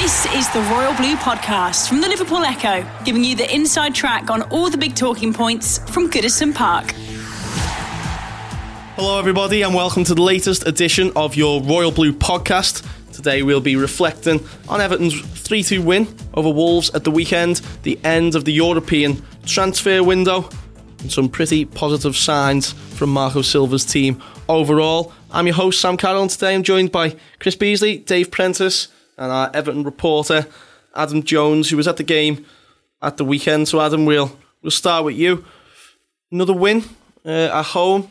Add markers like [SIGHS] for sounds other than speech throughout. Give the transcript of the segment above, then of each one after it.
This is the Royal Blue Podcast from the Liverpool Echo, giving you the inside track on all the big talking points from Goodison Park. Hello, everybody, and welcome to the latest edition of your Royal Blue podcast. Today, we'll be reflecting on Everton's 3 2 win over Wolves at the weekend, the end of the European transfer window, and some pretty positive signs from Marco Silva's team overall. I'm your host, Sam Carroll, and today I'm joined by Chris Beasley, Dave Prentice, and our Everton reporter, Adam Jones, who was at the game at the weekend. So, Adam, we'll, we'll start with you. Another win uh, at home.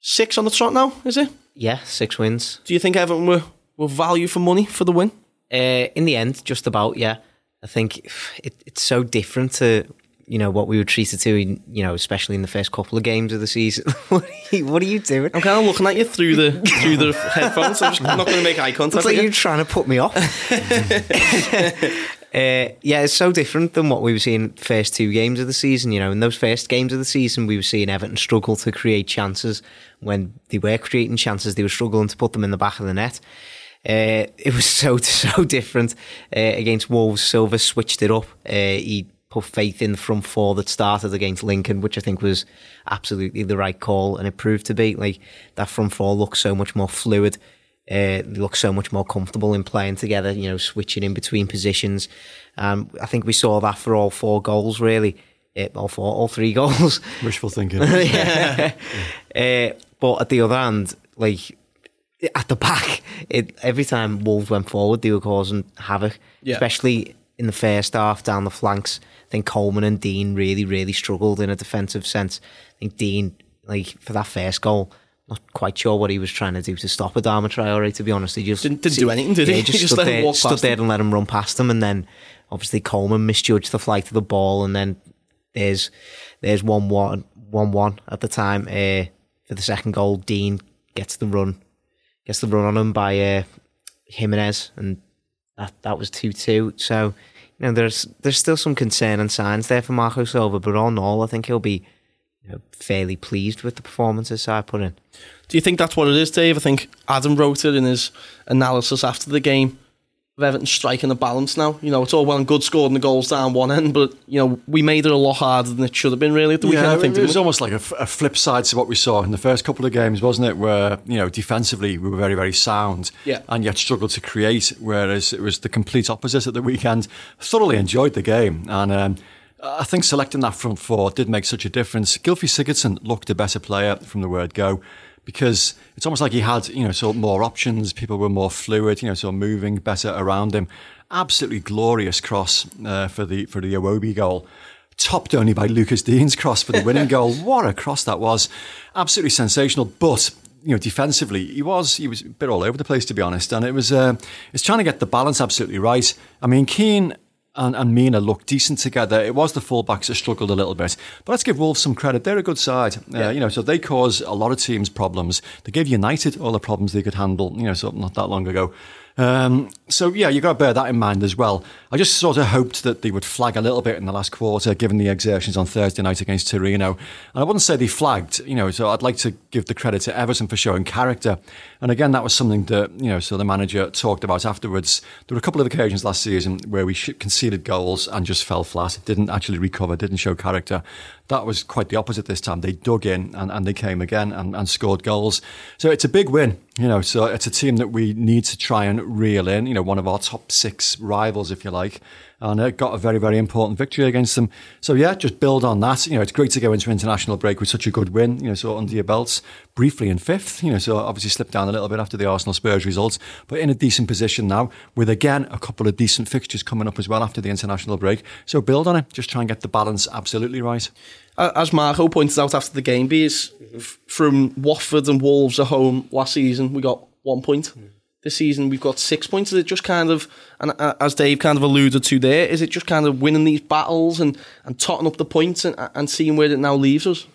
Six on the trot now, is it? Yeah, six wins. Do you think Everton were, were value for money for the win? Uh, in the end, just about, yeah. I think it, it's so different to you know what we were treated to, in, you know, especially in the first couple of games of the season. [LAUGHS] what, are you, what, are you, doing? I'm kind of looking at you through the through the [LAUGHS] headphones. So I'm just not going to make eye contact. It's like you're trying to put me off. [LAUGHS] Uh, yeah, it's so different than what we were seeing first two games of the season. You know, in those first games of the season, we were seeing Everton struggle to create chances. When they were creating chances, they were struggling to put them in the back of the net. Uh, it was so so different uh, against Wolves. Silva switched it up. Uh, he put faith in the front four that started against Lincoln, which I think was absolutely the right call, and it proved to be. Like that front four looks so much more fluid. Uh, they look so much more comfortable in playing together, you know, switching in between positions. Um, I think we saw that for all four goals, really. Uh, all four, all three [LAUGHS] goals. Wishful thinking. [LAUGHS] yeah. uh, but at the other hand, like at the back, it, every time Wolves went forward, they were causing havoc, yeah. especially in the first half down the flanks. I think Coleman and Digne really, really struggled in a defensive sense. I think Digne, like for that first goal, not quite sure what he was trying to do to stop Adama Traore. To be honest, he just didn't, didn't do anything, did he? he just, [LAUGHS] he just stood, there, stood there and let him run past him, and then obviously Coleman misjudged the flight of the ball, and then there's there's one one one one at the time uh, for the second goal. Digne gets the run, gets the run on him by uh, Jimenez, and that that was two two. So know there's there's still some concern and signs there for Marco Silva, but all in all, I think he'll be you know, fairly pleased with the performances I put in. Do you think that's what it is, Dave? I think Adam wrote it in his analysis after the game of Everton striking a balance now. You know, it's all well and good scoring the goals down one end, but, you know, we made it a lot harder than it should have been really at the yeah, weekend, I think. It was almost like a, a, flip side to what we saw in the first couple of games, wasn't it? Where, you know, defensively we were very, very sound yeah. and yet struggled to create, whereas it was the complete opposite at the weekend. Thoroughly enjoyed the game and, um, I think selecting that front four did make such a difference. Gylfi Sigurdsson looked a better player from the word go because it's almost like he had, you know, sort of more options. People were more fluid, you know, sort of moving better around him. Absolutely glorious cross uh, for the for the Iwobi goal. Topped only by Lucas Digne's cross for the winning [LAUGHS] goal. What a cross that was! Absolutely sensational. But you know, defensively, he was he was a bit all over the place to be honest, and it was uh, it's trying to get the balance absolutely right. I mean, Keane and, and Mina looked decent together. It was the fullbacks that struggled a little bit. But let's give Wolves some credit. They're a good side. Uh, yeah. Uh, you know, so they cause a lot of teams problems. They gave United all the problems they could handle, you know, so not that long ago. Um, so yeah, you've got to bear that in mind as well. I just sort of hoped that they would flag a little bit in the last quarter, given the exertions on Thursday night against Torino. And I wouldn't say they flagged, you know. So I'd like to give the credit to Everton for showing character. And again, that was something that you know. So the manager talked about afterwards. There were a couple of occasions last season where we conceded goals and just fell flat. It Didn't actually recover. Didn't show character. That was quite the opposite this time. They dug in and, and they came again and, and scored goals. So it's a big win, you know. So it's a team that we need to try and reel in. You know, one of our top six rivals, if you like and it got a very, very important victory against them. So yeah, just build on that. You know, it's great to go into international break with such a good win. You know, so under your belts, briefly in fifth. You know, so obviously slipped down a little bit after the Arsenal Spurs results, but in a decent position now with again a couple of decent fixtures coming up as well after the international break. So build on it. Just try and get the balance absolutely right. As Marco pointed out after the game, bees from Watford and Wolves at home last season, we got one point. Mm this season we've got six points. Is it just kind of, and uh, as Dave kind of alluded to there, is it just kind of winning these battles and, and totting up the points and, and seeing where it now leaves us?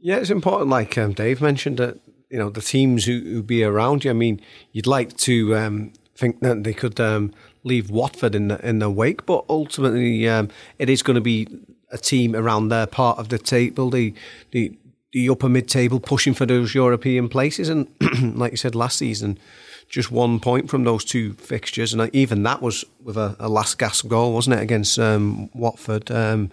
Yeah, it's important, like um, Dave mentioned, that you know the teams who, who be around you. I mean, you'd like to um, think that they could um, leave Watford in the in the wake, but ultimately um, it is going to be a team around their part of the table, the the, the upper mid table, pushing for those European places. And [CLEARS THROAT] like you said last season, just one point from those two fixtures, and even that was with a, a last gasp goal, wasn't it, against um, Watford? Um,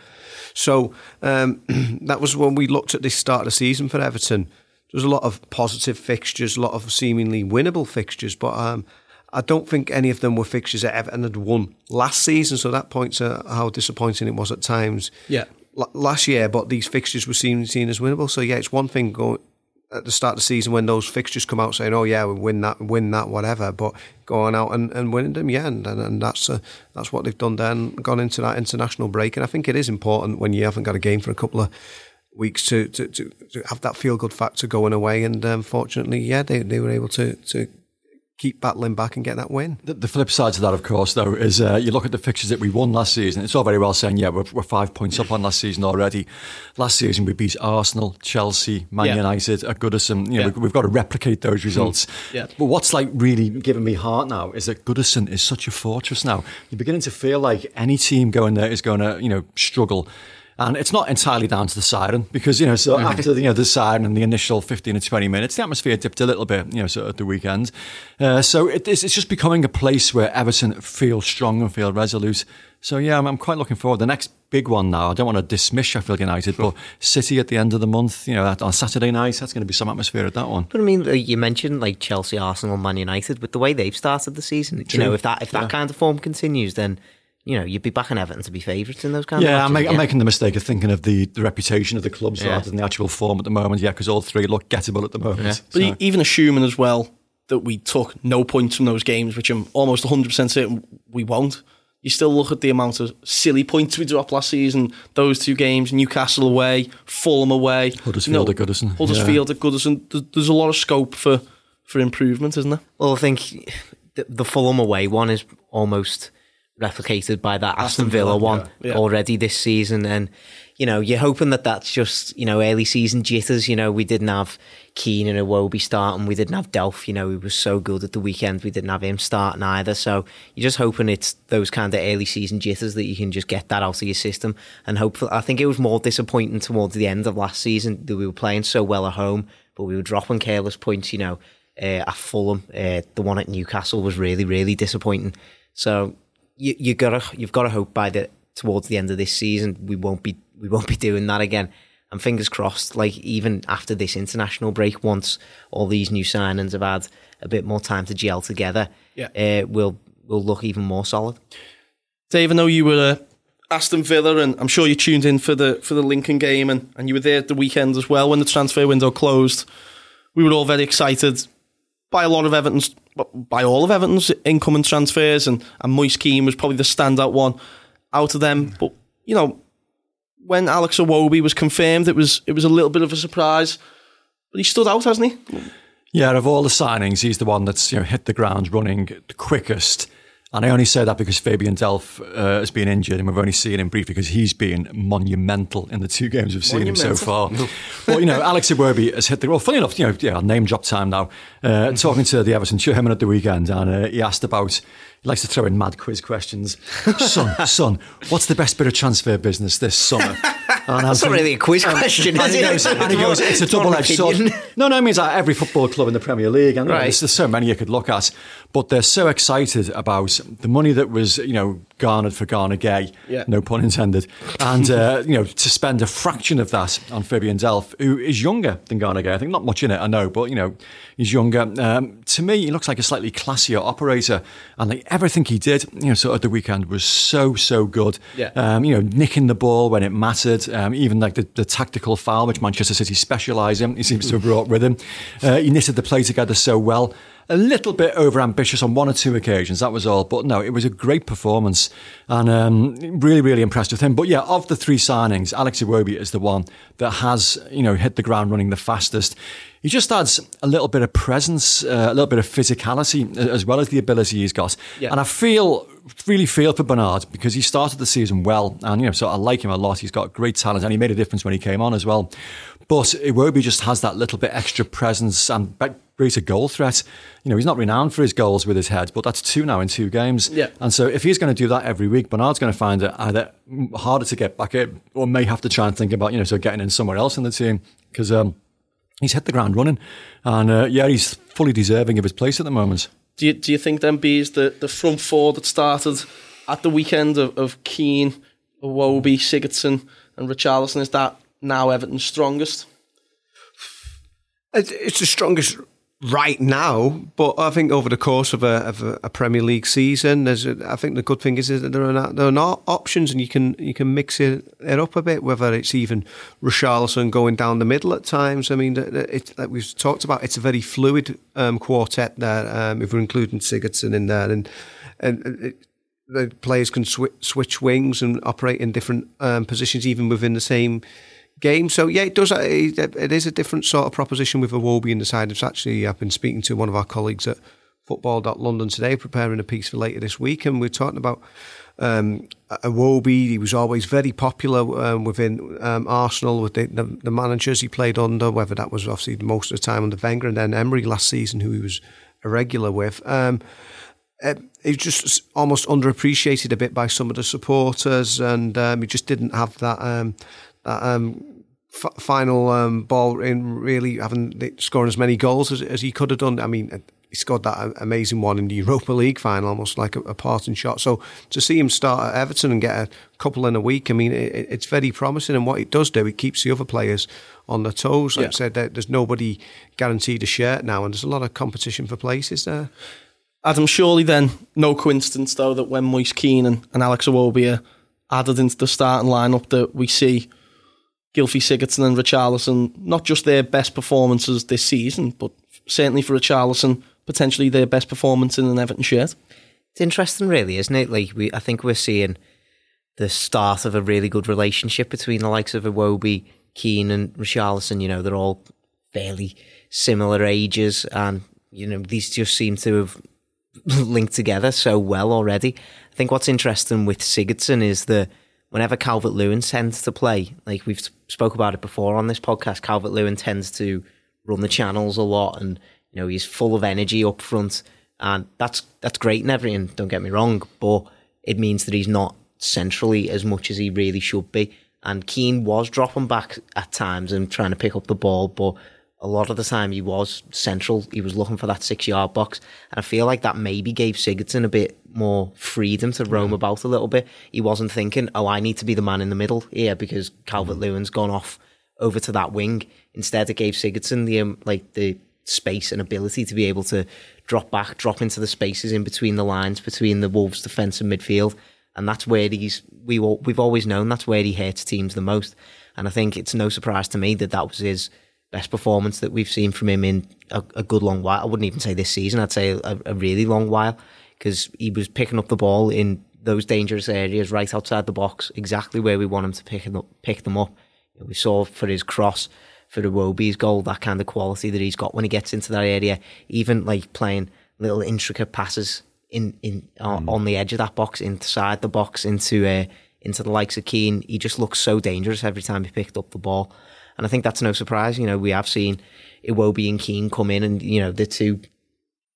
so um, [CLEARS THROAT] that was when we looked at this start of the season for Everton. There was a lot of positive fixtures, a lot of seemingly winnable fixtures, but um, I don't think any of them were fixtures that Everton had won last season. So that points to how disappointing it was at times. Yeah. last year, but these fixtures were seen seen as winnable. So yeah, it's one thing going at the start of the season when those fixtures come out saying, "Oh yeah, we win that, win that, whatever," but going out and, and winning them, yeah, and, and that's uh, that's what they've done then, gone into that international break, and I think it is important when you haven't got a game for a couple of weeks to to, to, to have that feel good factor going away, and um, fortunately, yeah, they, they were able to to keep battling back and get that win. The, the flip side to that, of course, though, is uh, you look at the fixtures that we won last season. It's all very well saying, yeah, we're, we're five points up on last season already. Last season we beat Arsenal, Chelsea, Man yeah. United at Goodison. You know, yeah. we, have got to replicate those hmm. results. Yeah. But what's like really giving me heart now is that Goodison is such a fortress now. You're beginning to feel like any team going there is going to, you know, struggle. And it's not entirely down to the siren because, you know, so mm-hmm. after you know, the siren and the initial 15 or 20 minutes, the atmosphere dipped a little bit, you know, so at the weekend. Uh, so it, it's, it's just becoming a place where Everton feel strong and feel resolute. So, yeah, I'm, I'm, quite looking forward. The next big one now, I don't want to dismiss Sheffield United, but City at the end of the month, you know, on Saturday night, that's going to be some atmosphere at that one. But I mean, you mentioned like Chelsea, Arsenal, Man United, with the way they've started the season, True. you know, if that, if that yeah. kind of form continues, then you know, you'd be backing Everton to be favourites in those kind yeah, of matches. Yeah, I'm, making the mistake of thinking of the, the reputation of the clubs yeah. rather than the actual form at the moment. Yeah, because all three look gettable at the moment. Yeah. But so. even assuming as well that we took no points from those games, which I'm almost 100% certain we won't, you still look at the amount of silly points we dropped last season. Those two games, Newcastle away, Fulham away, Huddersfield you know, at Goodison. Huddersfield yeah. at Goodison. There's a lot of scope for, for improvement, isn't there? Well, I think the, the Fulham away one is almost replicated by that Aston, Aston Villa, Villa, one yeah, yeah. already this season. And, you know, you're hoping that that's just, you know, early season jitters. You know, we didn't have Kean and Iwobi starting. We didn't have Delph. You know, he was so good at the weekend. We didn't have him starting either. So you're just hoping it's those kind of early season jitters that you can just get that out of your system. And hopefully, I think it was more disappointing towards the end of last season that we were playing so well at home, but we were dropping careless points, you know. Uh, at Fulham, uh, the one at Newcastle was really, really disappointing. So you, you gotta you've got to hope by the towards the end of this season we won't be we won't be doing that again. And fingers crossed, like even after this international break, once all these new signings have had a bit more time to gel together, yeah, uh, we'll we'll look even more solid. Dave, I know you were uh, Aston Villa, and I'm sure you tuned in for the for the Lincoln game, and, and you were there at the weekend as well when the transfer window closed. We were all very excited by a lot of Everton's, by all of Everton's incoming transfers, and, and Moise Kean was probably the standout one out of them. But, you know, when Alex Iwobi was confirmed, it was it was a little bit of a surprise. But he stood out, hasn't he? Yeah, of all the signings, he's the one that's you know hit the ground running the quickest and I only say that because Fabian Delph uh, has been injured and we've only seen him briefly because he's been monumental in the two games we've seen him so far. [LAUGHS] well, you know, Alex Iwobi has hit the... Well, funny enough, you know, yeah, name drop time now. Uh, talking to the Everton chairman at the weekend and uh, he asked about... He likes to throw in mad quiz questions. [LAUGHS] son, son, what's the best bit of transfer business this summer? [LAUGHS] And That's not really a quiz question, is and, he goes, and he goes, it's a double-edged sword. No, no, it means like every football club in the Premier League, and right. there's, there's so many you could look at. But they're so excited about the money that was, you know, garnered for Gana Gueye, yeah. no pun intended, and uh, [LAUGHS] you know, to spend a fraction of that on Fabian Delph, who is younger than Gana Gueye. I think not much in it, I know, but you know, he's younger. Um, to me, he looks like a slightly classier operator, and like everything he did, you know, so at the weekend was so so good. Yeah. Um, you know, nicking the ball when it mattered, um, even like the, the, tactical foul which Manchester City specialise in, he seems to have brought with him. Uh, he knitted the play together so well a little bit over ambitious on one or two occasions. That was all. But no, it was a great performance and um, really, really impressed with him. But yeah, of the three signings, Alex Iwobi is the one that has, you know, hit the ground running the fastest. He just adds a little bit of presence, uh, a little bit of physicality, as well as the ability he's got. Yeah. And I feel really feel for Bernard because he started the season well, and you know, so I like him a lot. He's got great talent, and he made a difference when he came on as well. But Iwobi just has that little bit extra presence and greater goal threat. You know, he's not renowned for his goals with his head, but that's two now in two games. Yeah. And so if he's going to do that every week, Bernard's going to find it either harder to get back in or may have to try and think about, you know, so getting in somewhere else in the team because um, he's hit the ground running. And uh, yeah, he's fully deserving of his place at the moment. Do you, do you think then is the, the front four that started at the weekend of, of Kean, Iwobi, Sigurdsson, and Richarlison is that now Everton's strongest? It's the strongest right now, but I think over the course of a, of a, Premier League season, there's a, I think the good thing is that there are not, there are not options, and you can you can mix it, it up a bit. Whether it's even Richarlison going down the middle at times. I mean, it, like we've talked about, it's a very fluid um, quartet there. Um, if we're including Sigurdsson in there, and and it, the players can sw- switch wings and operate in different um, positions, even within the same game. So yeah, it does. Uh, it is a different sort of proposition with Iwobi in the side. It's actually I've been speaking to one of our colleagues at Football.London today, preparing a piece for later this week, and we're talking about um, Iwobi. He was always very popular um, within um, Arsenal with the, the, the, managers he played under, whether that was obviously most of the time under Wenger and then Emery last season, who he was a regular with. Um, uh, he was just almost underappreciated a bit by some of the supporters, and um, he just didn't have that um, that um, f- final um, ball in really having scoring as many goals as, as he could have done. I mean, uh, he scored that amazing one in the [LAUGHS] Europa League final, almost like a, a parting shot. So to see him start at Everton and get a couple in a week, I mean, it, it's very promising. And what it does do, it keeps the other players on their toes. Like yeah. I said, there's nobody guaranteed a shirt now, and there's a lot of competition for places there. Adam, surely then, no coincidence though that when Moise Kean and, and Alex Iwobi are added into the starting lineup that we see Gylfi Sigurdsson and Richarlison, not just their best performances this season, but certainly for Richarlison, potentially their best performance in an Everton shirt. It's interesting, really, isn't it? Like we, I think we're seeing the start of a really good relationship between the likes of Iwobi, Kean, and Richarlison. You know, they're all fairly similar ages, and you know these just seem to have [LAUGHS] linked together so well already. I think what's interesting with Sigurdsson is that whenever Calvert Lewin tends to play, like we've spoke about it before on this podcast, Calvert Lewin tends to run the channels a lot, and you know he's full of energy up front, and that's that's great and everything. Don't get me wrong, but it means that he's not centrally as much as he really should be. And Kean was dropping back at times and trying to pick up the ball, but a lot of the time he was central. He was looking for that six yard box. And I feel like that maybe gave Sigurdsson a bit more freedom to roam yeah. about a little bit. He wasn't thinking, oh, I need to be the man in the middle here because Calvert Lewin's gone off over to that wing. Instead, it gave Sigurdsson the, um, like, the space and ability to be able to drop back, drop into the spaces in between the lines, between the Wolves defence and midfield. And that's where he's, we, we've always known that's where he hurts teams the most. And I think it's no surprise to me that that was his best performance that we've seen from him in a, a good long while. I wouldn't even say this season. I'd say a, a really long while because he was picking up the ball in those dangerous areas right outside the box, exactly where we want him to pick, up, pick them up. We saw for his cross, for the Iwobi's goal, that kind of quality that he's got when he gets into that area, even like playing little intricate passes in, in mm. on the edge of that box, inside the box, into uh, into the likes of Kean. He just looks so dangerous every time he picked up the ball. And I think that's no surprise. You know, we have seen Iwobi and Kean come in and, you know, the two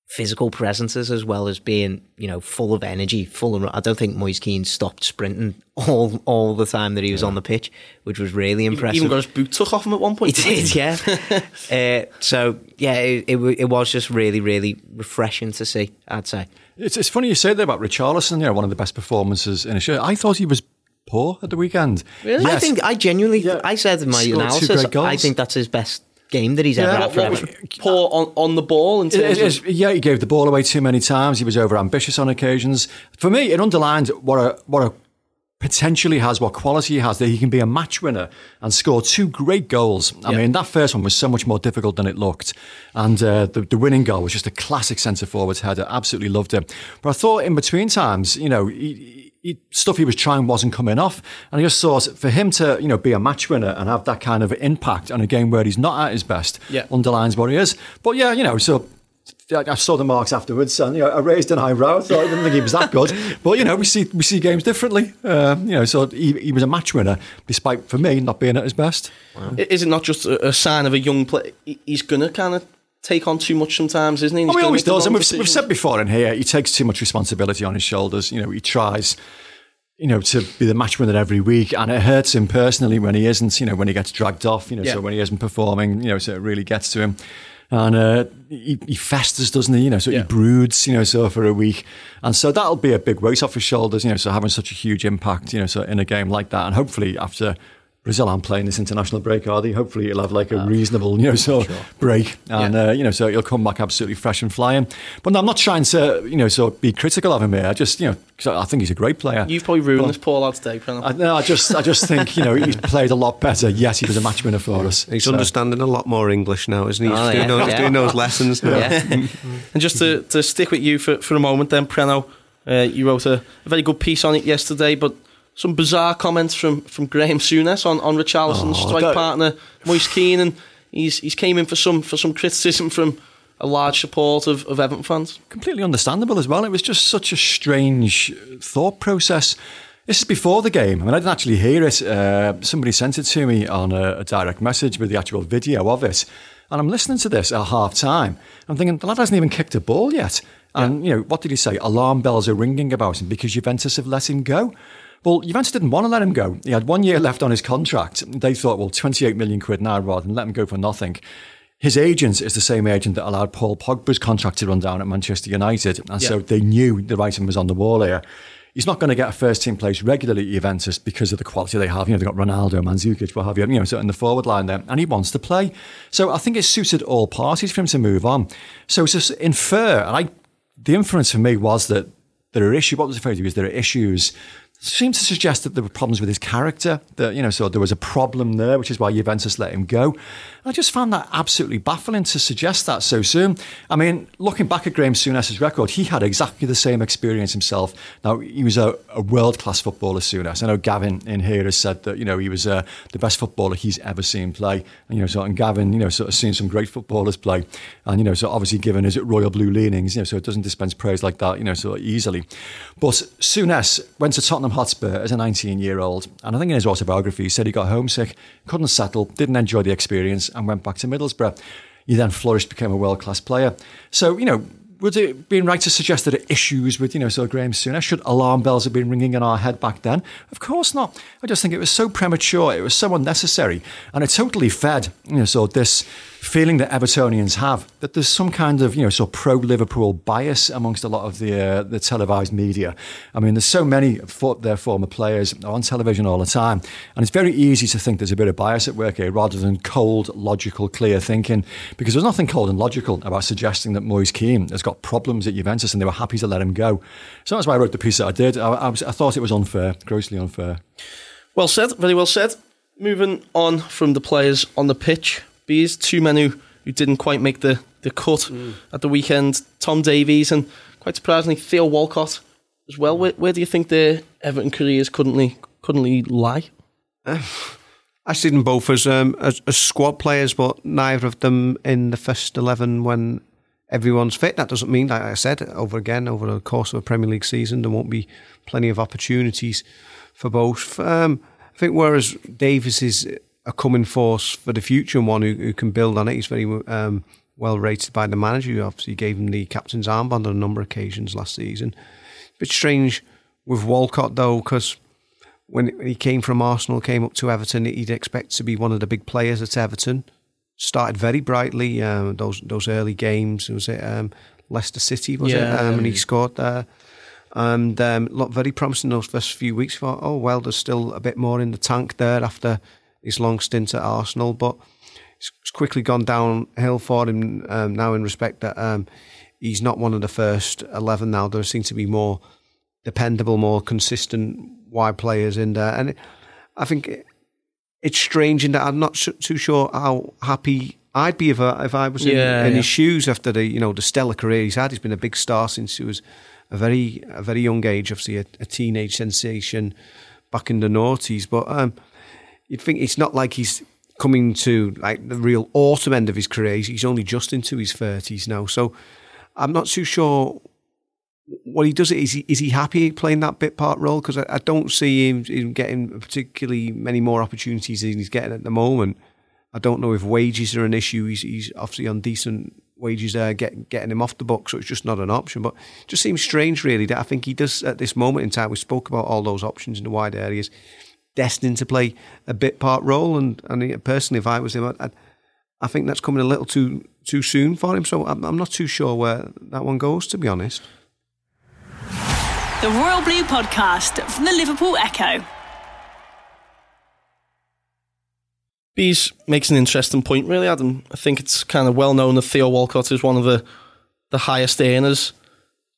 physical presences as well as being, you know, full of energy, full of, I don't think Moise Kean stopped sprinting [LAUGHS] all all the time that he was yeah. on the pitch, which was really impressive. He even got his boot took off him at one point. He did, yeah. [LAUGHS] uh, so, yeah, it, it, it, was just really, really refreshing to see, I'd say. It's, it's funny you say that about Richarlison, you know, one of the best performances in a show. I thought he was poor at the weekend. Really? Yes. I think I genuinely. Yeah. I said in my Scored analysis. I think that's his best game that he's yeah, ever had for Everton. Poor on, on the ball. In terms it, it, yeah, he gave the ball away too many times. He was over ambitious on occasions. For me, it underlined what a what a potentially has, what quality he has, that he can be a match winner and score two great goals. I yeah. mean, that first one was so much more difficult than it looked. And uh, the, the, winning goal was just a classic centre forward header. Absolutely loved it. But I thought in between times, you know, he, he, stuff he was trying wasn't coming off. And I just thought for him to, you know, be a match winner and have that kind of impact on a game where he's not at his best yeah. underlines what he is. But yeah, you know, so I saw the marks afterwards, and you know, I raised an eyebrow. So I didn't think he was that good, [LAUGHS] but you know, we see we see games differently. Um, you know, so he, he, was a match winner, despite for me not being at his best. Wow. Is it not just a, a sign of a young player? He's gonna kind of take on too much sometimes, isn't he? Well, he always does, and we've, we've, said before in here, he takes too much responsibility on his shoulders. You know, he tries, you know, to be the match winner every week, and it hurts him personally when he isn't. You know, when he gets dragged off. You know, yeah. so when he isn't performing, you know, so it really gets to him. And uh, he, he, festers, doesn't he? You know, so yeah. he broods, you know, so for a week, and so that'll be a big weight off his shoulders, you know. So having such a huge impact, you know, so in a game like that, and hopefully after Brazil aren't playing this international break, are they? Hopefully, he'll have like a uh, reasonable, you know, so sure. break, and yeah. uh, you know, so he'll come back absolutely fresh and flying. But no, I'm not trying to, you know, so be critical of him here. I just, you know, I think he's a great player. You've probably ruined but, this poor lad's day, I, no, I just, I just think, you know, he's [LAUGHS] played a lot better. Yes, he was a match winner for us. He's so. understanding a lot more English now, isn't he? He's oh, doing, yeah. those, yeah. doing, those, lessons now. [LAUGHS] and just to, to stick with you for, for a moment, then, Preno, uh, you wrote a, a very good piece on it yesterday, but some bizarre comments from, from Graham Souness on, on Richarlison's oh, strike that... partner, Moise Kean, and he's he's came in for some for some criticism from a large support of, of Everton fans. Completely understandable as well. It was just such a strange thought process. This is before the game. I mean, I didn't actually hear it. Uh, somebody sent it to me on a, a, direct message with the actual video of it. And I'm listening to this at half time. I'm thinking, the lad hasn't even kicked a ball yet. And, yeah. you know, what did he say? Alarm bells are ringing about him because Juventus have let him go. Well, Juventus didn't want to let him go. He had one year left on his contract. They thought, well, 28 million quid now rather than let him go for nothing. His agent is the same agent that allowed Paul Pogba's contract to run down at Manchester United. And yeah. so they knew the writing was on the wall here. He's not going to get a first team place regularly at Juventus because of the quality they have. You know, they've got Ronaldo, Mandzukic, what have you, you know, so in the forward line there. And he wants to play. So I think it suited all parties for him to move on. So it's just infer, and I, the inference for me was that there are issues, what was referred to is there are issues seemed to suggest that there were problems with his character. That you know, so there was a problem there, which is why Juventus let him go. I just found that absolutely baffling to suggest that so soon. I mean, looking back at Graham Souness's record, he had exactly the same experience himself. Now he was a, a world class footballer. Souness. I know Gavin in here has said that you know he was uh, the best footballer he's ever seen play. And you know, so and Gavin, you know, sort of seen some great footballers play, and you know, so obviously given his royal blue leanings, you know, so it doesn't dispense praise like that, you know, so easily. But Souness went to Tottenham Tottenham Hotspur as a 19 year old. And I think in his autobiography, he said he got homesick, couldn't settle, didn't enjoy the experience, and went back to Middlesbrough. He then flourished, became a world class player. So, you know, would it be right to suggest that issues with, you know, so Graham Souness, should alarm bells have been ringing in our head back then? Of course not. I just think it was so premature, it was so unnecessary, and it totally fed, you know, so this feeling that Evertonians have that there's some kind of you know sort of pro Liverpool bias amongst a lot of the uh, the televised media. I mean, there's so many their former players on television all the time, and it's very easy to think there's a bit of bias at work here rather than cold, logical, clear thinking. Because there's nothing cold and logical about suggesting that Moise Kean has got problems at Juventus and they were happy to let him go. So that's why I wrote the piece that I did. I, I, was, I thought it was unfair, grossly unfair. Well said, very well said. Moving on from the players on the pitch, bees, two men who, who didn't quite make the, the cut mm. at the weekend. Tom Davies and quite surprisingly Theo Walcott as well. Where, where do you think their Everton careers currently currently lie? Uh, I see them both as, um, as, as squad players, but neither of them in the first eleven when everyone's fit. That doesn't mean, like I said, over again over the course of a Premier League season, there won't be plenty of opportunities for both. Um, I think whereas Davies is a coming force for the future and one who, who can build on it. He's very um, well rated by the manager, who obviously gave him the captain's armband on a number of occasions last season. A bit strange with Walcott though, because when he came from Arsenal, came up to Everton, he'd expect to be one of the big players at Everton. Started very brightly um, those those early games. Was it um, Leicester City? Was yeah, it? Um, and he scored there and um, looked very promising those first few weeks. Thought, oh well, there's still a bit more in the tank there after his long stint at Arsenal, but it's quickly gone downhill for him um, now in respect that um, he's not one of the first 11 now. There seem to be more dependable, more consistent wide players in there. And I think it's strange in that I'm not too sure how happy I'd be if I, if I was in, yeah, in yeah. his shoes after the you know the stellar career he's had. He's been a big star since he was a very a very young age, obviously a, a teenage sensation back in the noughties. But um, you'd think it's not like he's coming to like the real autumn end of his career. He's only just into his thirties now, so I'm not too sure what he does. Is he is he happy playing that bit part role? Because I, I, don't see him, him, getting particularly many more opportunities than he's getting at the moment. I don't know if wages are an issue. He's, he's obviously on decent wages there, get, getting him off the book, so it's just not an option. But it just seems strange, really, that I think he does at this moment in time. We spoke about all those options in the wide areas destined to play a bit part role. And, and personally, if I was him, I'd, I think that's coming a little too too soon for him. So I'm, I'm not too sure where that one goes, to be honest. The Royal Blue Podcast from the Liverpool Echo. Bees makes an interesting point, really, Adam. I think it's kind of well known that Theo Walcott is one of the the highest earners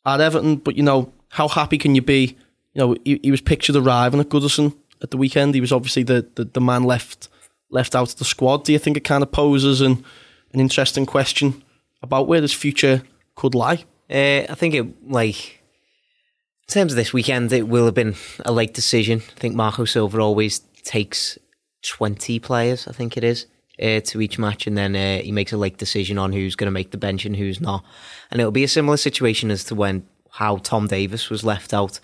at Everton. But you know, how happy can you be? You know, he, he was pictured arriving at Goodison at the weekend. He was obviously the, the, the man left left out of the squad. Do you think it kind of poses an an interesting question about where his future could lie? Uh, I think it like in terms of this weekend, it will have been a late decision. I think Marco Silva always takes twenty players. I think it is. Uh, to each match, and then uh, he makes a late decision on who's going to make the bench and who's not. And it'll be a similar situation as to when how Tom Davies was left out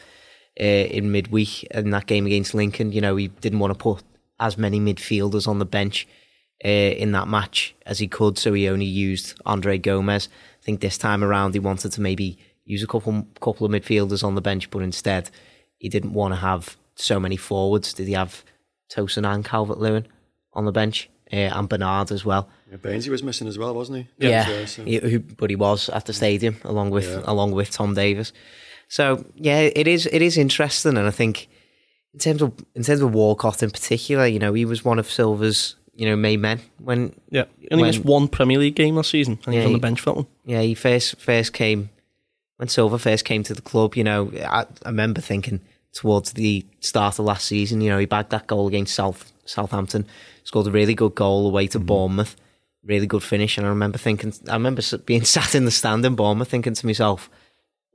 uh, in midweek in that game against Lincoln. You know, he didn't want to put as many midfielders on the bench uh, in that match as he could, so he only used Andre Gomes. I think this time around he wanted to maybe use a couple couple of midfielders on the bench, but instead he didn't want to have so many forwards. Did he have Tosun and Calvert Lewin on the bench? Uh, and Bernard as well. Yeah, Bainesy was missing as well, wasn't he? Yeah, Yeah, so- he- but he was at the stadium along with along with Tom Davies. So yeah, it is it is interesting, and I think in terms of in terms of Walcott in particular, you know, he was one of Silva's you know main men when Yeah, he only When- missed one Premier League game last season, and he Yeah, was on the bench for that one. yeah he first first came when Silva first came to the club. You know, I, I remember thinking towards the start of last season, you know, he bagged that goal against South Southampton, scored a really good goal away to mm-hmm. Bournemouth, really good finish. And I remember thinking, I remember being [LAUGHS] sat in the stand in Bournemouth, thinking to myself.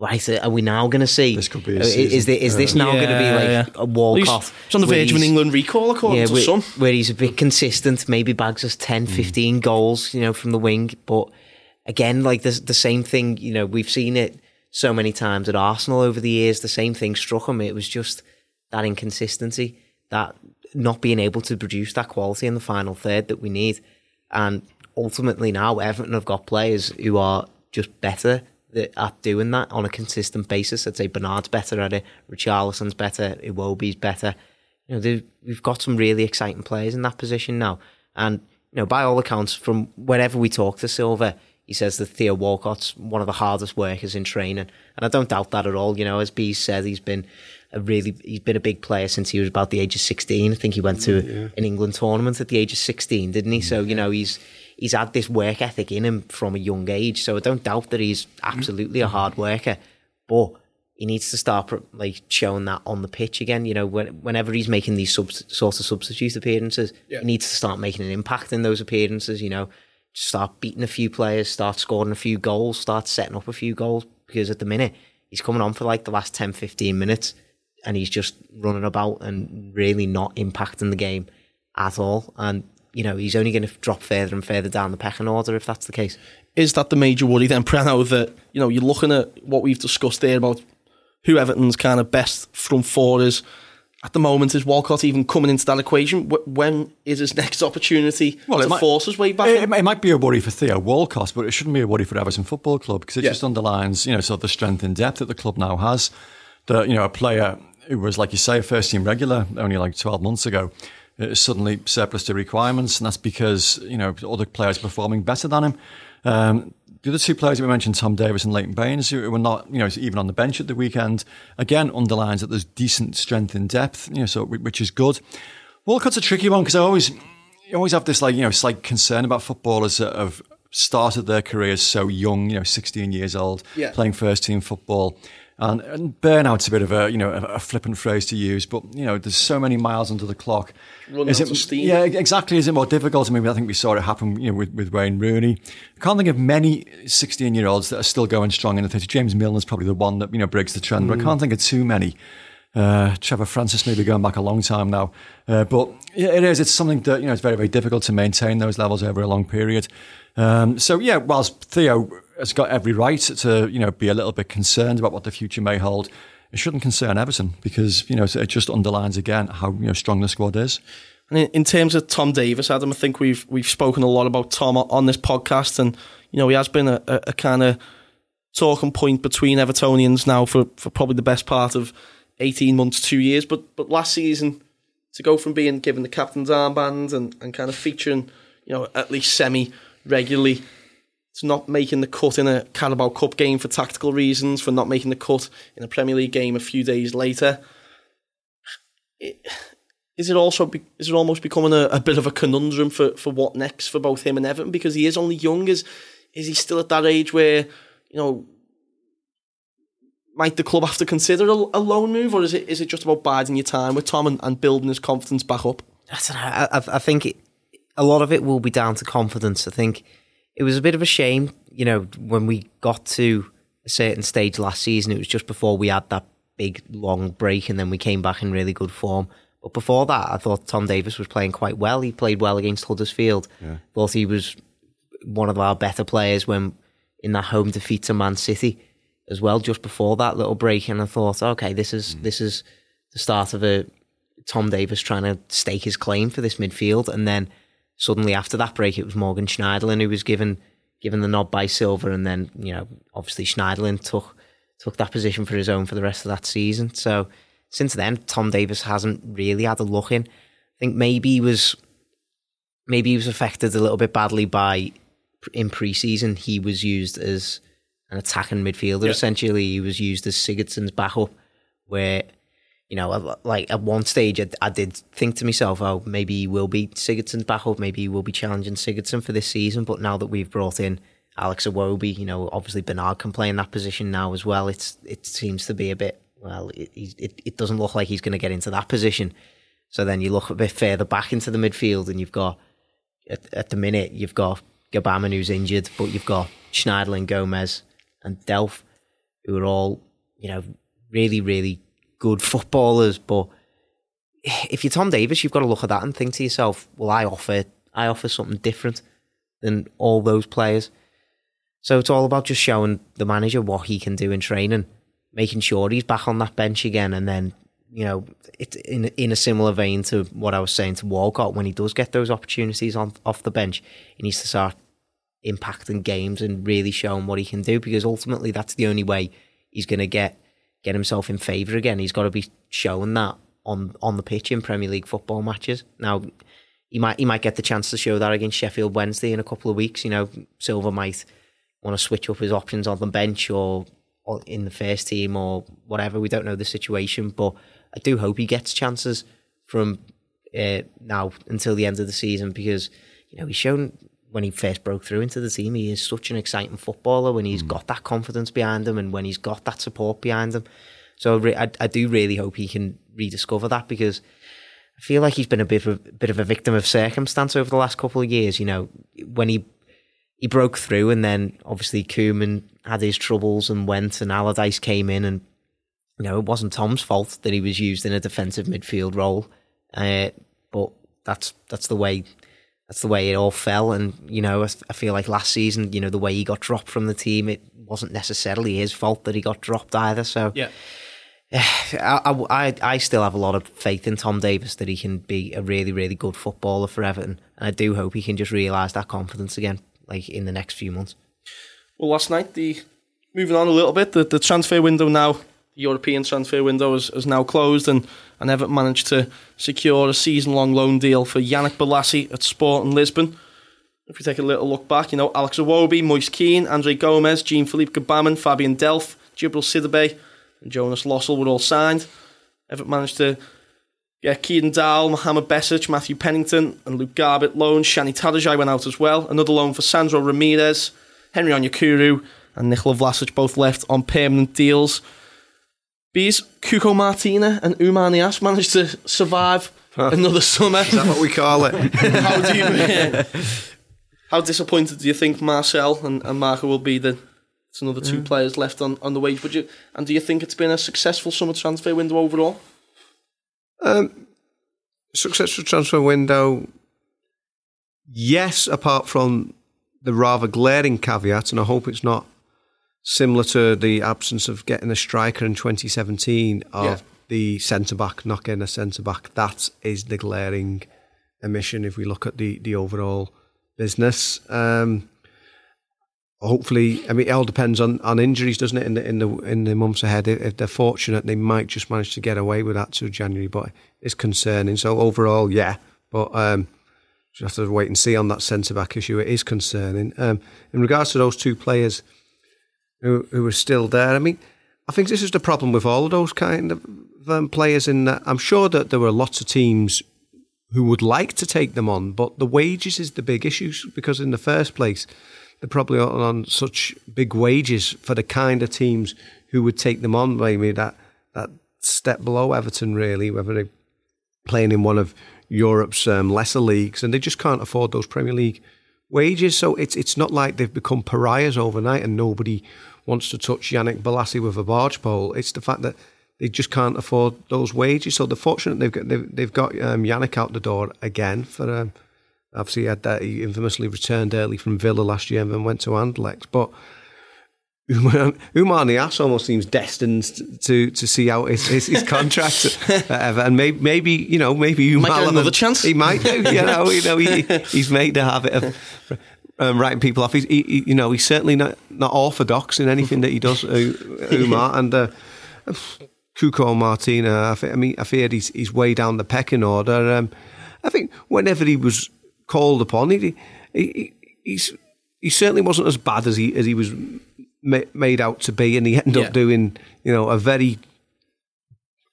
Right, are we now going to see? This could be uh, his Is, season. is this now going to be like yeah. a He's, Walcott? he's on the verge of an England recall, according to where, some. where he's a bit consistent, maybe bags us 10, 15 goals, you know, from the wing. But again, like the, the same thing, you know, we've seen it so many times at Arsenal over the years. The same thing struck him. It was just that inconsistency, that not being able to produce that quality in the final third that we need. And ultimately now Everton have got players who are just better th- at doing that on a consistent basis. I'd say Bernard's better at it, Richarlison's better, Iwobi's better. You know, we've got some really exciting players in that position now. And, you know, by all accounts, from whenever we talk to Silva, he says that Theo Walcott's one of the hardest workers in training. And I don't doubt that at all. You know, as B said, he's been a really, he's been a big player since he was about the age of 16. I think he went to an England tournament at the age of 16, didn't he? So, you know, he's, he's had this work ethic in him from a young age. So I don't doubt that he's absolutely a hard worker. But he needs to start like showing that on the pitch again. You know, when, whenever he's making these sub- sort of substitute appearances, he needs to start making an impact in those appearances. You know, start beating a few players, start scoring a few goals, start setting up a few goals. Because at the minute, he's coming on for like the last 10, 15 minutes and he's just running about and really not impacting the game at all. And, you know, he's only going to drop further and further down the pecking order if that's the case. Is that the major worry then, [LAUGHS] Prano, that, you know, you're looking at what we've discussed there about who Everton's kind of best front four is. At the moment, is Walcott even coming into that equation? When is his [LAUGHS] next opportunity Well, it to might- force his way back? It, it might be a worry for Theo Walcott, but it shouldn't be a worry for Everton Football Club because it Yeah. just underlines, you know, sort of the strength and depth that the club now has. That you know, a player who was, like you say, a first team regular only like twelve months ago, is suddenly surplus to requirements, and that's because you know other players are performing better than him. Um, the other two players that we mentioned, Tom Davies and Leighton Baines, who were not, you know, even on the bench at the weekend, again underlines that there's decent strength in depth, you know, so which is good. Walcott's a tricky one because I always, you always have this like, you know, slight concern about footballers that have started their careers so young, you know, 16 years old, Yeah. playing first team football. And, and burnout's a bit of a, you know, a, a flippant phrase to use, but, you know, there's so many miles under the clock. Running Is it, steam. Yeah, exactly. Is it more difficult? I mean, I think we saw it happen, you know, with, with Wayne Rooney. I can't think of many 16 year olds that are still going strong in the 30s. James Milner's probably the one that, you know, breaks the trend, but I can't think of too many. Uh, Trevor Francis may be going back a long time now. Uh, but yeah, it is. It's something that, you know, it's very, very difficult to maintain those levels over a long period. Um, so, yeah, whilst Theo has got every right to, you know, be a little bit concerned about what the future may hold, it shouldn't concern Everton because, you know, it just underlines again how, you know, strong the squad is. And in, terms of Tom Davies, Adam, I think we've we've spoken a lot about Tom on- this podcast, and you know he has been a, a, a kind of talking point between Evertonians now for, for probably the best part of eighteen months, two years. But but last season, to go from being given the captain's armband and, and kind of featuring, you know, at least semi regularly. It's not making the cut in a Carabao Cup game for tactical reasons, for not making the cut in a Premier League game a few days later. Is it also is it almost becoming a, a bit of a conundrum for, for what next for both him and Everton because he is only young? Is is he still at that age where you know might the club have to consider a, a loan move, or is it is it just about biding your time with Tom and, and building his confidence back up? I. I, I think it, a lot of it will be down to confidence. I think it was a bit of a shame, you know, when we got to a certain stage last season. It was just before we had that big long break, and then we came back in really good form. But before that, I thought Tom Davies was playing quite well. He played well against Huddersfield. Yeah. Thought he was one of our better players when in that home defeat to Man City as well. Just before that little break, and I thought, okay, this is mm. this is the start of a Tom Davies trying to stake his claim for this midfield, and then suddenly after that break, it was Morgan Schneiderlin who was given given the nod by Silva, and then you know obviously Schneiderlin took took that position for his own for the rest of that season. So since then, Tom Davies hasn't really had a look in. I think maybe he was maybe he was affected a little bit badly by in pre-season he was used as an attacking midfielder. Yep. Essentially, he was used as Sigurdsson's backup, where you know, like at one stage, I, I, did think to myself, oh, maybe we'll be Sigurdsson's backup, maybe we'll be challenging Sigurdsson for this season. But now that we've brought in Alex Iwobi, you know, obviously Bernard can play in that position now as well. It's it seems to be a bit well, it it, it doesn't look like he's going to get into that position. So then you look a bit further back into the midfield, and you've got at, at the minute you've got Gbamin who's injured, but you've got Schneiderlin, Gomes, and Delph, who are all you know really really good footballers, but if you're Tom Davies, you've got to look at that and think to yourself, well, I offer I offer something different than all those players. So it's all about just showing the manager what he can do in training, making sure he's back on that bench again, and then you know, it in in a similar vein to what I was saying to Walcott when he does get those opportunities on off the bench, he needs to start impacting games and really showing what he can do because ultimately that's the only way he's going to get get himself in favour again. He's got to be showing that on on the pitch in Premier League football matches. Now, he might he might get the chance to show that against Sheffield Wednesday in a couple of weeks. You know, Silva might want to switch up his options on the bench or, or in the first team or whatever. We don't know the situation, but I do hope he gets chances from uh, now until the end of the season because you know he's shown when he first broke through into the team, he is such an exciting footballer when he's mm. got that confidence behind him and when he's got that support behind him. So I, I do really hope he can rediscover that because I feel like he's been a bit of a bit of a victim of circumstance over the last couple of years. You know, when he he broke through and then obviously Koeman had his troubles and went and Allardyce came in and you know it wasn't Tom's fault that he was used in a defensive midfield role, uh, but that's that's the way that's the way it all fell. And you know, I, I, feel like last season, you know, the way he got dropped from the team, it wasn't necessarily his fault that he got dropped either. So yeah. [SIGHS] I, I, I still have a lot of faith in Tom Davies that he can be a really, really good footballer for Everton. And I do hope he can just realise that confidence again, like in the next few months. Well, last night, the moving on a little bit, the, the transfer window now the European transfer window is now closed, and, and Everton managed to secure a season long loan deal for Yannick Bolasie at Sporting Lisbon. If we take a little look back, you know, Alex Iwobi, Moise Kean, Andre Gomes, Jean Philippe Gbamin, Fabian Delph, Djibril Sidibe, and Jonas Lössl were all signed. Everton managed to get Kieran Dowell, Mohamed Besic, Matthew Pennington, and Luke Garbutt loans. Shani Tarashaj went out as well. Another loan for Sandro Ramirez, Henry Onyekuru, and Nikola Vlasic both left on permanent deals. Bees, Cuco Martina and Oumar Niasse managed to survive another summer. Is that what we call it? [LAUGHS] how do you, uh, how disappointed do you think Marcel and, and Marco will be that it's another two yeah. players left on, on the wage budget? And do you think it's been a successful summer transfer window overall? Um, successful transfer window, yes, apart from the rather glaring caveat, and I hope it's not similar to the absence of getting a striker in 2017 of yeah. the centre back not getting a centre back. That is the glaring omission if we look at the the overall business. Um, hopefully, I mean, it all depends on, on injuries, doesn't it? In the in the in the months ahead, if they're fortunate, they might just manage to get away with that to January, but it's concerning. So overall, yeah, but um, just have to wait and see on that centre back issue. It is concerning. Um, in regards to those two players who, who are still there, I mean, I think this is the problem with all of those kind of um, players. In that I'm sure that there were lots of teams who would like to take them on, but the wages is the big issue because in the first place, they're probably on such big wages for the kind of teams who would take them on. Maybe that that step below Everton, really, whether they're playing in one of Europe's um, lesser leagues, and they just can't afford those Premier League wages. So it's it's not like they've become pariahs overnight, and nobody wants to touch Yannick Bolasie with a barge pole. It's the fact that they just can't afford those wages. So they're fortunate they've got they've, they've got um, Yannick out the door again for. Um, obviously, he had that he infamously returned early from Villa last year and then went to Anderlecht, but. Oumar Niasse almost seems destined to to see out his, his, his contract [LAUGHS] ever, and maybe maybe you know maybe Oumar might get another chance. He might do, you know, you know he, he's made the habit of um, writing people off. He's, he, he, you know, he's certainly not, not orthodox in anything that he does, [LAUGHS] Oumar. and uh, Cuco Martina, I, think, I mean, I feared he's, he's way down the pecking order. Um, I think whenever he was called upon, he, he, he's, he certainly wasn't as bad as he as he was ma- made out to be, and he ended yeah. up doing, you know, a very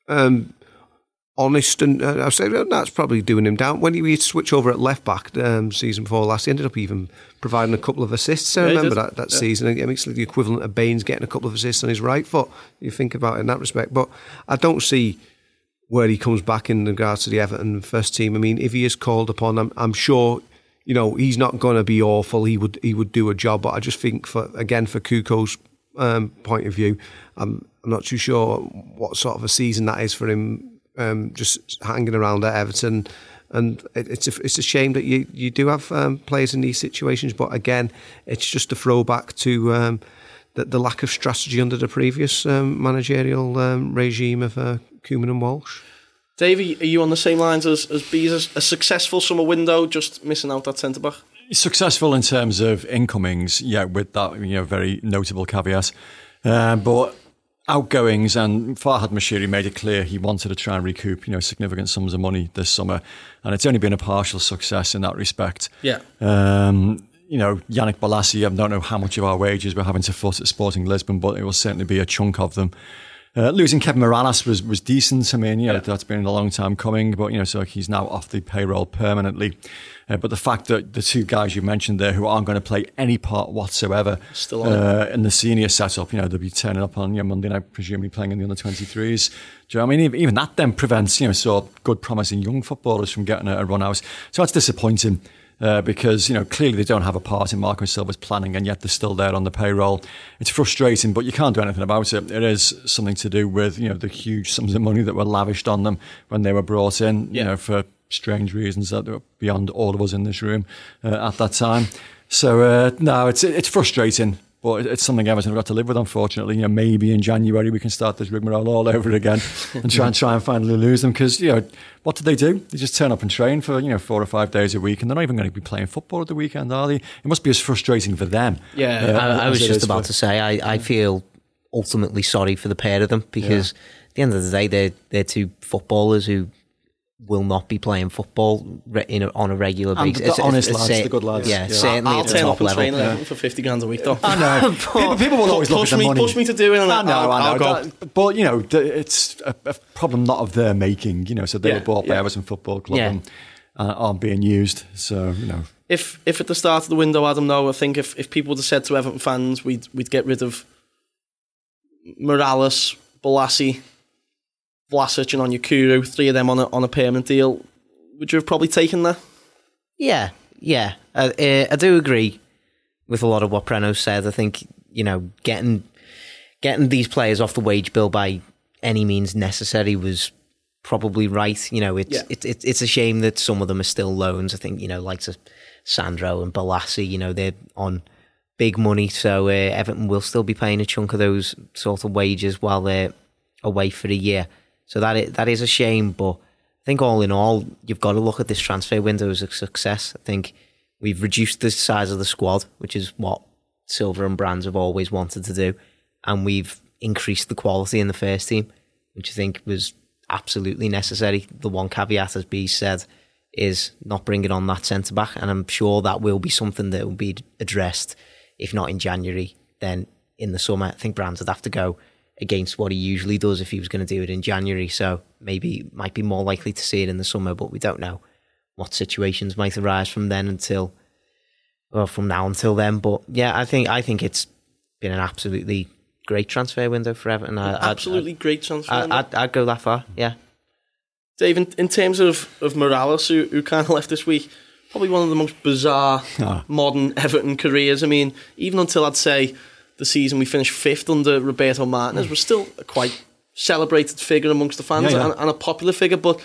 um, honest, and uh, I say well, that's probably doing him down. When he switch over at left back um, season before last, he ended up even providing a couple of assists. I yeah, remember that, that yeah. season. I mean, it's like the equivalent of Baines getting a couple of assists on his right foot. You think about it in that respect, but I don't see where he comes back in regards to the Everton first team. I mean, if he is called upon, I'm, I'm sure you know he's not going to be awful. He would he would do a job, but I just think for again for Cuco's um, point of view, I'm, I'm not too sure what sort of a season that is for him um, just hanging around at Everton. And it, it's a, it's a shame that you, you do have um, players in these situations, but again, it's just a throwback to um, the, the, lack of strategy under the previous um, managerial um, regime of uh, Koeman and Walsh. Davey, are you on the same lines as, as Bees? A, a successful summer window, just missing out that centre back? Successful in terms of incomings, yeah, with that you know very notable caveat. Uh, but outgoings, and Farhad Moshiri made it clear he wanted to try and recoup, you know, significant sums of money this summer, and it's only been a partial success in that respect. Yeah. Um, you know, Yannick Bolasie, I don't know how much of our wages we're having to foot at Sporting Lisbon, but it will certainly be a chunk of them. Uh, losing Kevin Mirallas was, was decent. I mean, you know, yeah. that's been a long time coming, but, you know, so he's now off the payroll permanently. Uh, but the fact that the two guys you mentioned there who aren't going to play any part whatsoever Still uh, in the senior setup, you know, they'll be turning up on you know, Monday night, presumably playing in the under 23s. Do you know what I mean? Even that then prevents, you know, so good promising young footballers from getting a, a run out. So that's disappointing. Uh, because you know clearly they don't have a part in Marco Silva's planning, and yet they're still there on the payroll. It's frustrating, but you can't do anything about it. It is something to do with you know the huge sums of money that were lavished on them when they were brought in. Yeah. You know for strange reasons that were beyond all of us in this room uh, at that time. So uh, no, it's it's frustrating, but it's something Everton have got to live with. Unfortunately, you know, maybe in January we can start this rigmarole all over again [LAUGHS] and try and try and finally lose them because you know what do they do? They just turn up and train for you know four or five days a week, and they're not even going to be playing football at the weekend, are they? It must be as frustrating for them. Yeah, uh, I, I was just about for... to say I, I feel ultimately sorry for the pair of them because. Yeah. At the end of the day, they're they're two footballers who will not be playing football in a, on a regular basis. And the honest it's, lads, the good lads. Yeah, yeah. certainly I'll at the top up and level. train yeah. for 50 grand a week though. I know. [LAUGHS] people, people, will always push look at me, the money. Push me to do it and I know, I'll, I know. I'll that, but, you know, it's a, a, problem not of their making, you know, so they yeah, were bought by Everton Football Club yeah. and uh, aren't being used, so, you know. If if at the start of the window, Adam, though, I think if, if people would have said to Everton fans we'd, we'd get rid of Mirallas, Bolasie, Vlasic and Onyekuru, three of them on a, on a permanent deal, would you have probably taken that? Yeah, yeah. Uh, uh, I do agree with a lot of what Preno said. I think you know getting getting these players off the wage bill by any means necessary was probably right. You know, it's yeah. it, it, it's a shame that some of them are still loans. I think you know, like Sandro and Bolasie, you know, they're on big money, so uh, Everton will still be paying a chunk of those sort of wages while they're away for a year. So that is, that is a shame, but I think all in all, you've got to look at this transfer window as a success. I think we've reduced the size of the squad, which is what Silva and Brands have always wanted to do, and we've increased the quality in the first team, which I think was absolutely necessary. The one caveat, as B said, is not bringing on that centre back, and I'm sure that will be something that will be addressed, if not in January, then in the summer. I think Brands would have to go against what he usually does if he was going to do it in January. So maybe might be more likely to see it in the summer, but we don't know what situations might arise from then until, well, from now until then. But yeah, I think I think it's been an absolutely great transfer window for Everton. I, absolutely I'd, I'd, great transfer. I'd, I'd, I'd, go that far. Yeah. Dave, in, in terms of of Mirallas, who, who kind of left this week, probably one of the most bizarre oh. [LAUGHS] modern Everton careers. I mean, even until I'd say the season we finished fifth under Roberto Martinez, was still a quite celebrated figure amongst the fans yeah, yeah. And, and, a popular figure, but.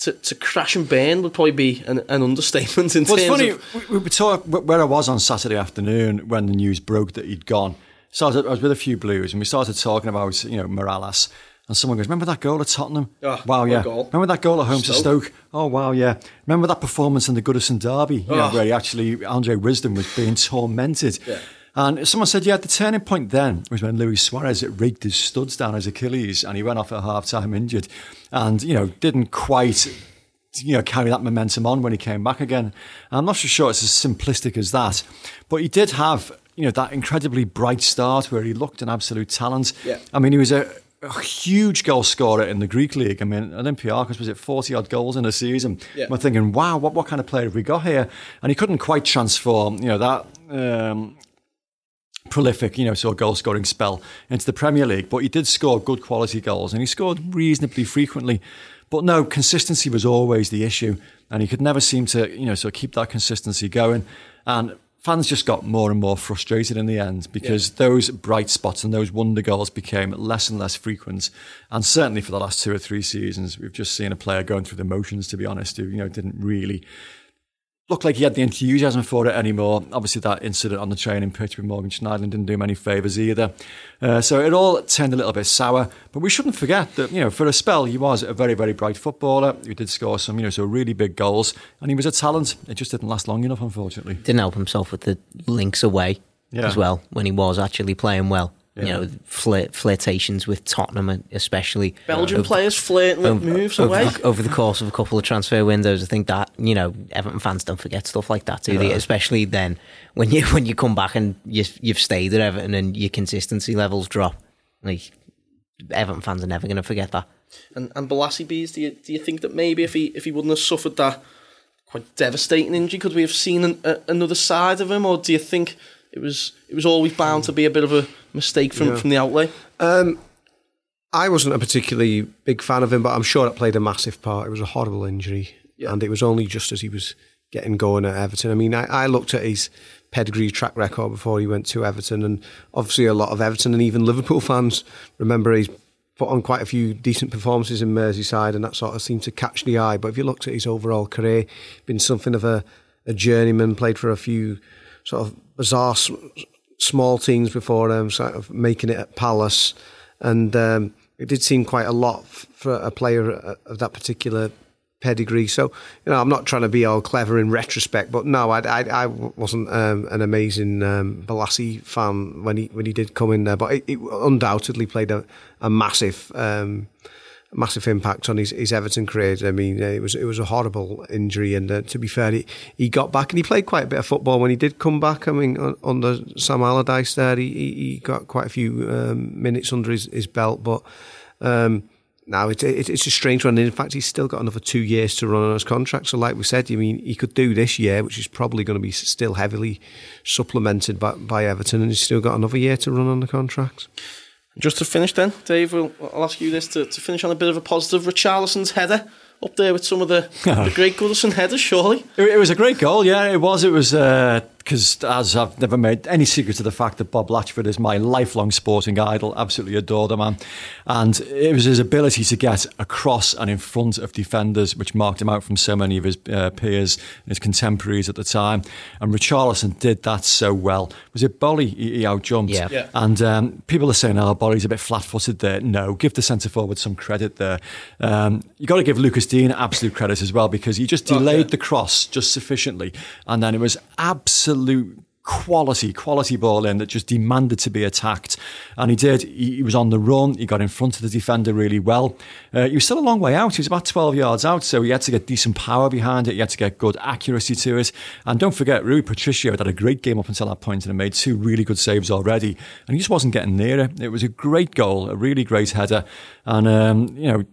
To, to crash and burn would probably be an, an understatement in well, terms it's funny, of... we, we saw where I was on Saturday afternoon when the news broke that he'd gone. Started, I was with a few Blues and we started talking about, you know, Mirallas and someone goes, "Remember that goal at Tottenham? Oh, wow, yeah. Goal. Remember that goal at home Stoke. to Stoke? Oh, wow, yeah. Remember that performance in the Goodison Derby, oh. know, ah. where he actually Andre Wisdom was being tormented." Yeah. And someone said, yeah, the turning point then was when Luis Suarez raked his studs down his Achilles and he went off at half time injured and, you know, didn't quite, you know, carry that momentum on when he came back again. And I'm not so sure it's as simplistic as that, but he did have, you know, that incredibly bright start where he looked an absolute talent. Yeah. I mean, he was a, a huge goal scorer in the Greek league. I mean, Olympiacos was it forty odd goals in a season. Yeah. I'm thinking, wow, what what kind of player have we got here? And he couldn't quite transform, you know, that. Um, prolific, you know, sort of goal scoring spell into the Premier League, but he did score good quality goals and he scored reasonably frequently. But no, consistency was always the issue, and he could never seem to, you know, sort of keep that consistency going. And fans just got more and more frustrated in the end because yeah. those bright spots and those wonder goals became less and less frequent. And certainly for the last two or three seasons, we've just seen a player going through the motions, to be honest, who, you know, didn't really looked like he had the enthusiasm for it anymore. Obviously, that incident on the training pitch with Morgan Schneiderlin didn't do him any favours either. Uh, so it all turned a little bit sour. But we shouldn't forget that, you know, for a spell, he was a very, very bright footballer. He did score some, you know, so really big goals. And he was a talent. It just didn't last long enough, unfortunately. Didn't help himself with the links away yeah. as well when he was actually playing well. Yeah. You know, flirt, flirtations with Tottenham, especially uh, Belgian over, players flirting with over, moves over, away over the course of a couple of transfer windows. I think that you know Everton fans don't forget stuff like that, do yeah. they? Especially then when you [LAUGHS] when you come back and you, you've stayed at Everton and your consistency levels drop. Like Everton fans are never going to forget that. And and Bolasie Bees, do you do you think that maybe if he if he wouldn't have suffered that quite devastating injury, could we have seen an, a, another side of him, or do you think? It was it was always bound to be a bit of a mistake from, yeah. from the outlay. Um, I wasn't a particularly big fan of him, but I'm sure it played a massive part. It was a horrible injury, yeah. and it was only just as he was getting going at Everton. I mean, I, I looked at his pedigree track record before he went to Everton, and obviously a lot of Everton and even Liverpool [LAUGHS] fans remember he's put on quite a few decent performances in Merseyside, and that sort of seemed to catch the eye. But if you looked at his overall career, been something of a, a journeyman, played for a few sort of bizarre small teams before him, sort of making it at Palace, and um, it did seem quite a lot for a player of that particular pedigree. So you know, I'm not trying to be all clever in retrospect, but no, I, I, I wasn't um, an amazing um, Bolasie fan when he when he did come in there, but it, it undoubtedly played a, a massive. Um, massive impact on his, his Everton career. I mean, it was it was a horrible injury, and uh, to be fair, he, he got back and he played quite a bit of football when he did come back. I mean, under Sam Allardyce there, he, he got quite a few um, minutes under his, his belt, but. Um, now it, it, it's a strange one. In fact, he's still got another two years to run on his contract. So, like we said, I mean, he could do this year, which is probably going to be still heavily supplemented by, by Everton, and he's still got another year to run on the contract. Just to finish then, Dave, we'll, I'll ask you this to, to finish on a bit of a positive. Richarlison's header up there with some of the, [LAUGHS] the great Goodison headers, surely. It, it, was a great goal, yeah, it was. It was. Uh, because as I've never made any secret of the fact that Bob Latchford is my lifelong sporting idol, absolutely adore the man. And it was his ability to get across and in front of defenders, which marked him out from so many of his uh, peers and his contemporaries at the time. And Richarlison did that so well. Was it Boly he, he outjumped? Yeah. yeah. And um, people are saying, oh, Boly's a bit flat footed there. No, give the centre forward some credit there. Um, you got to give Lucas Digne absolute credit as well because he just delayed oh, yeah. the cross just sufficiently. And then it was absolutely absolute quality, quality ball in that just demanded to be attacked. And he did. He, he was on the run. He got in front of the defender really well. Uh, he was still a long way out. He was about 12 yards out, so he had to get decent power behind it. He had to get good accuracy to it. And don't forget, Rui Patricio had had a great game up until that point and had made two really good saves already. And he just wasn't getting near it. It was a great goal, a really great header. And, um, you know,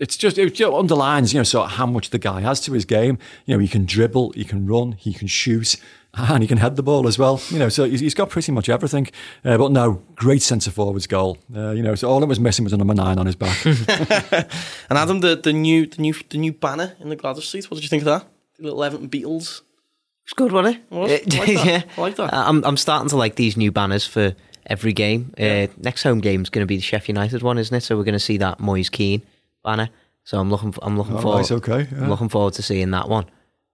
it's just it just underlines, you know, sort of how much the guy has to his game. You know, he can dribble, he can run, he can shoot, and he can head the ball as well. You know, so he's got pretty much everything. Uh, but no, great centre forwards goal. Uh, you know, so all that was missing was a number nine on his back. [LAUGHS] [LAUGHS] and Adam, the, the new the new the new banner in the Gwladys Street. What did you think of that? The little Everton Beatles. It's good, wasn't it? Was it? I like [LAUGHS] that. yeah, I like that. I'm I'm starting to like these new banners for every game. Uh, next home game is going to be the Sheffield United one, isn't it? So we're going to see that Moise Kean banner. So I'm looking I'm looking Oh, forward. right, okay, yeah. I'm looking forward to seeing that one.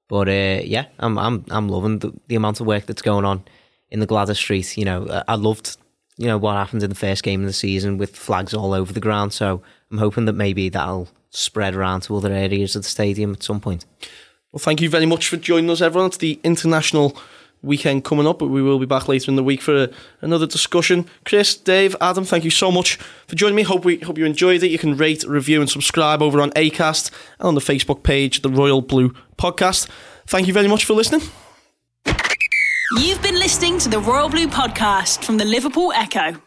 But uh, yeah, I'm I'm I'm loving the, the amount of work that's going on in the Gwladys Street. You know, I- I loved you know what happened in the first game of the season with flags all over the ground. So I'm hoping that maybe that'll spread around to other areas of the stadium at some point. Well, thank you very much for joining us, everyone. It's the international weekend coming up, but we will be back later in the week for a, another discussion. Chris, Dave, Adam, thank you so much for joining me. Hope we hope you enjoyed it. You can rate, review, and subscribe over on Acast and on the Facebook page, the Royal Blue Podcast. Thank you very much for listening. You've been listening to the Royal Blue podcast from the Liverpool Echo.